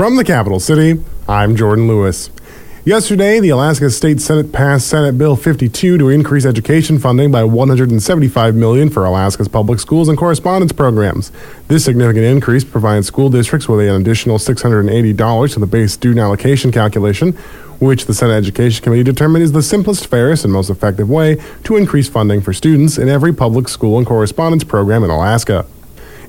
From the capital city, I'm Jordan Lewis. Yesterday, the Alaska State Senate passed Senate Bill 52 to increase education funding by 175 million for Alaska's public schools and correspondence programs. This significant increase provides school districts with an additional $680 to the base student allocation calculation, which the Senate Education Committee determined is the simplest, fairest, and most effective way to increase funding for students in every public school and correspondence program in Alaska.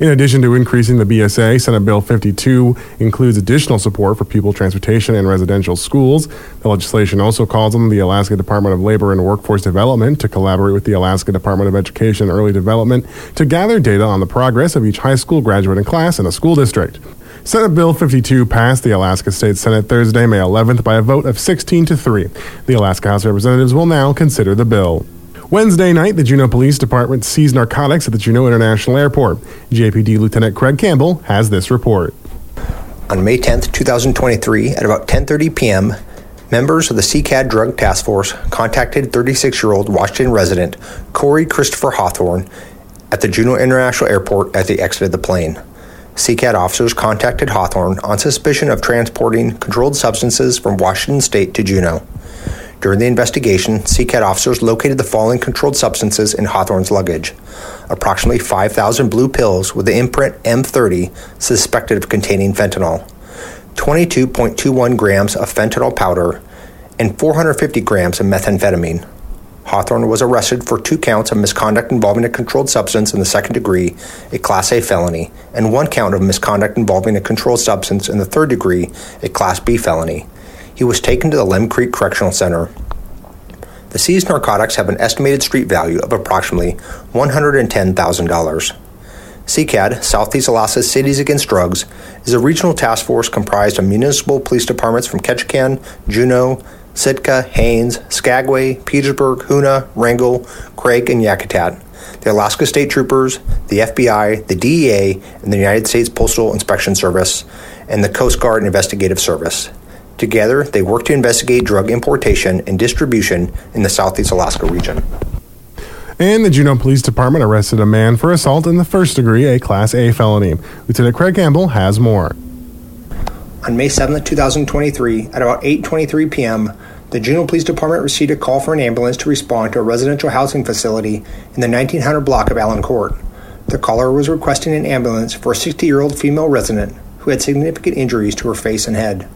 In addition to increasing the BSA, Senate Bill 52 includes additional support for pupil transportation and residential schools. The legislation also calls on the Alaska Department of Labor and Workforce Development to collaborate with the Alaska Department of Education and Early Development to gather data on the progress of each high school graduating class in a school district. Senate Bill 52 passed the Alaska State Senate Thursday, May 11th by a vote of 16 to 3. The Alaska House of Representatives will now consider the bill. Wednesday night, the Juneau Police Department seized narcotics at the Juneau International Airport. JPD Lieutenant Craig Campbell has this report. On May 10, 2023, at about 10:30 p.m., members of the SEACAD Drug Task Force contacted 36-year-old Washington resident Corey Christopher Hawthorne at the Juneau International Airport as they exited the plane. SEACAD officers contacted Hawthorne on suspicion of transporting controlled substances from Washington State to Juneau. During the investigation, SEACAD officers located the following controlled substances in Hawthorne's luggage approximately 5,000 blue pills with the imprint M30 suspected of containing fentanyl, 22.21 grams of fentanyl powder, and 450 grams of methamphetamine. Hawthorne was arrested for two counts of misconduct involving a controlled substance in the second degree, a Class A felony, and one count of misconduct involving a controlled substance in the third degree, a Class B felony. He was taken to the Lemon Creek Correctional Center. The seized narcotics have an estimated street value of approximately $110,000. SEACAD, Southeast Alaska Cities Against Drugs, is a regional task force comprised of municipal police departments from Ketchikan, Juneau, Sitka, Haines, Skagway, Petersburg, Hoonah, Wrangell, Craig, and Yakutat. The Alaska State Troopers, the FBI, the DEA, and the United States Postal Inspection Service, and the Coast Guard Investigative Service. Together, they work to investigate drug importation and distribution in the Southeast Alaska region. And the Juneau Police Department arrested a man for assault in the first degree, a Class A felony. Lieutenant Craig Campbell has more. On May 7, 2023, at about 8:23 p.m., the Juneau Police Department received a call for an ambulance to respond to a residential housing facility in the 1900 block of Allen Court. The caller was requesting an ambulance for a 60-year-old female resident who had significant injuries to her face and head.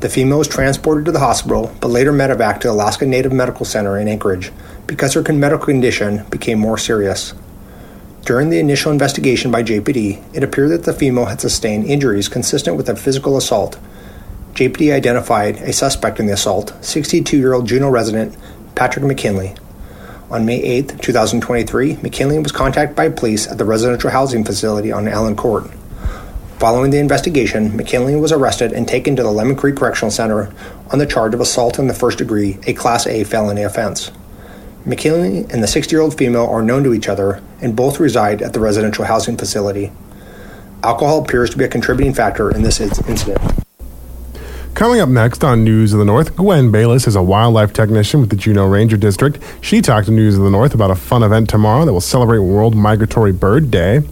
The female was transported to the hospital, but later medevaced to Alaska Native Medical Center in Anchorage because her medical condition became more serious. During the initial investigation by JPD, it appeared that the female had sustained injuries consistent with a physical assault. JPD identified a suspect in the assault, 62 year old Juneau resident Patrick McKinley. On May 8, 2023, McKinley was contacted by police at the residential housing facility on Allen Court. Following the investigation, McKinley was arrested and taken to the Lemon Creek Correctional Center on the charge of assault in the first degree, a Class A felony offense. McKinley and the 60 year old female are known to each other and both reside at the residential housing facility. Alcohol appears to be a contributing factor in this incident. Coming up next on News of the North, Gwen Bayless is a wildlife technician with the Juneau Ranger District. She talked to News of the North about a fun event tomorrow that will celebrate World Migratory Bird Day.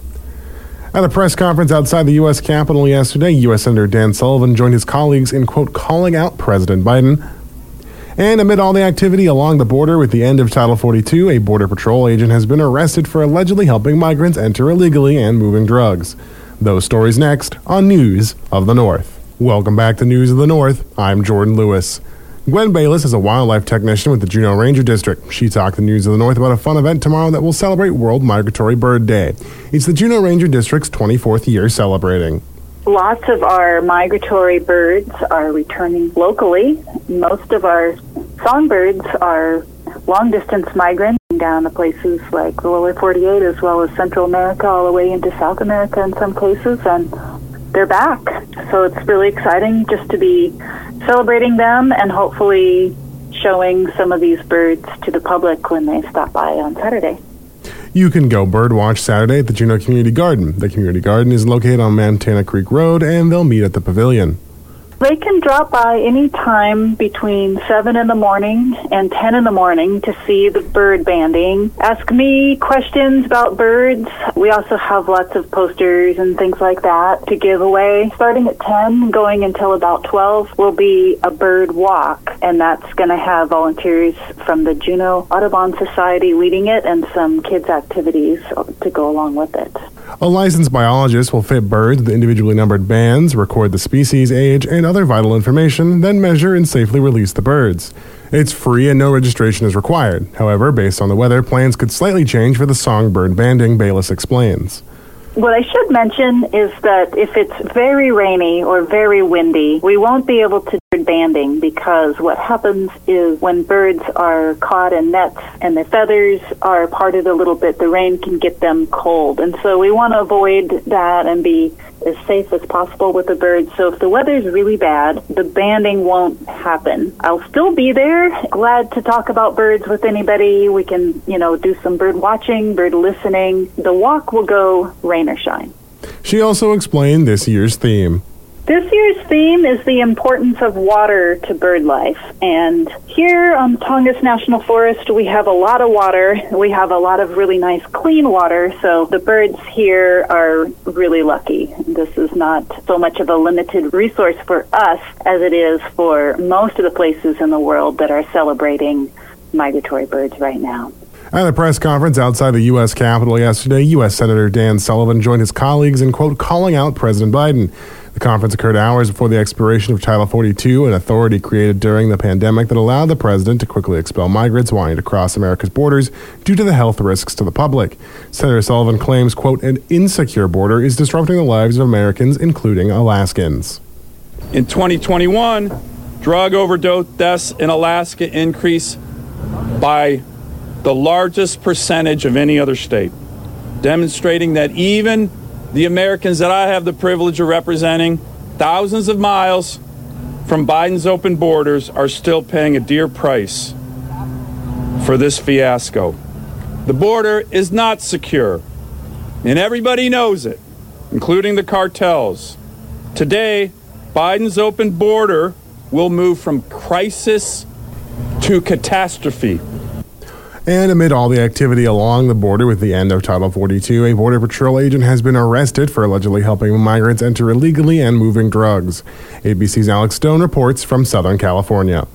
At a press conference outside the U.S. Capitol yesterday, U.S. Senator Dan Sullivan joined his colleagues in, quote, calling out President Biden. And amid all the activity along the border with the end of Title 42, a Border Patrol agent has been arrested for allegedly helping migrants enter illegally and moving drugs. Those stories next on News of the North. Welcome back to News of the North. I'm Jordan Lewis. Gwen Bayless is a wildlife technician with the Juneau Ranger District. She talked to News of the North about a fun event tomorrow that will celebrate World Migratory Bird Day. It's the Juneau Ranger District's 24th year celebrating. Lots of our migratory birds are returning locally. Most of our songbirds are long distance migrants down to places like the lower 48 as well as Central America, all the way into South America in some cases, and they're back. So it's really exciting just to be celebrating them and hopefully showing some of these birds to the public when they stop by on Saturday. You can go birdwatch Saturday at the Juneau Community Garden. The community garden is located on Montana Creek Road, and they'll meet at the pavilion. They can drop by any time between 7 in the morning and 10 in the morning to see the bird banding. Ask me questions about birds. We also have lots of posters and things like that to give away. Starting at 10, going until about 12, will be a bird walk, and that's going to have volunteers from the Juneau Audubon Society leading it and some kids' activities to go along with it. A licensed biologist will fit birds with individually numbered bands, record the species, age, and other vital information, then measure and safely release the birds. It's free and no registration is required. However, based on the weather, plans could slightly change for the songbird banding, Bayless explains. What I should mention is that if it's very rainy or very windy, we won't be able to banding because what happens is when birds are caught in nets and their feathers are parted a little bit, the rain can get them cold. And so we want to avoid that and be as safe as possible with the birds. So if the weather's really bad, the banding won't happen. I'll still be there. Glad to talk about birds with anybody. We can, you know, do some bird watching, bird listening. The walk will go rain or shine. She also explained this year's theme. This year's theme is the importance of water to bird life. And here on Tongass National Forest, we have a lot of water. We have a lot of really nice clean water. So the birds here are really lucky. This is not so much of a limited resource for us as it is for most of the places in the world that are celebrating migratory birds right now. At a press conference outside the U.S. Capitol yesterday, U.S. Senator Dan Sullivan joined his colleagues in, quote, calling out President Biden. The conference occurred hours before the expiration of Title 42, an authority created during the pandemic that allowed the president to quickly expel migrants wanting to cross America's borders due to the health risks to the public. Senator Sullivan claims, quote, an insecure border is disrupting the lives of Americans, including Alaskans. In 2021, drug overdose deaths in Alaska increased by the largest percentage of any other state, demonstrating that even the Americans that I have the privilege of representing, thousands of miles from Biden's open borders, are still paying a dear price for this fiasco. The border is not secure, and everybody knows it, including the cartels. Today, Biden's open border will move from crisis to catastrophe. And amid all the activity along the border with the end of Title 42, a Border Patrol agent has been arrested for allegedly helping migrants enter illegally and moving drugs. ABC's Alex Stone reports from Southern California.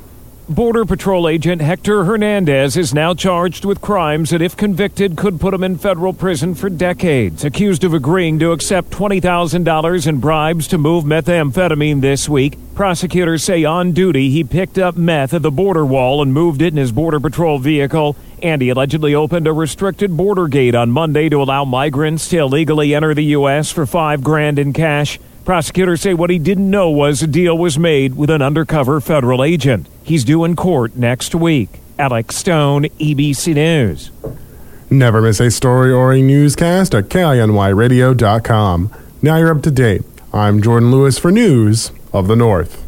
Border Patrol agent Hector Hernandez is now charged with crimes that, if convicted, could put him in federal prison for decades. Accused of agreeing to accept $20,000 in bribes to move methamphetamine this week, prosecutors say on duty he picked up meth at the border wall and moved it in his Border Patrol vehicle. And he allegedly opened a restricted border gate on Monday to allow migrants to illegally enter the U.S. for five grand in cash. Prosecutors say what he didn't know was a deal was made with an undercover federal agent. He's due in court next week. Alex Stone, ABC News. Never miss a story or a newscast at KINYradio.com. Now you're up to date. I'm Jordan Lewis for News of the North.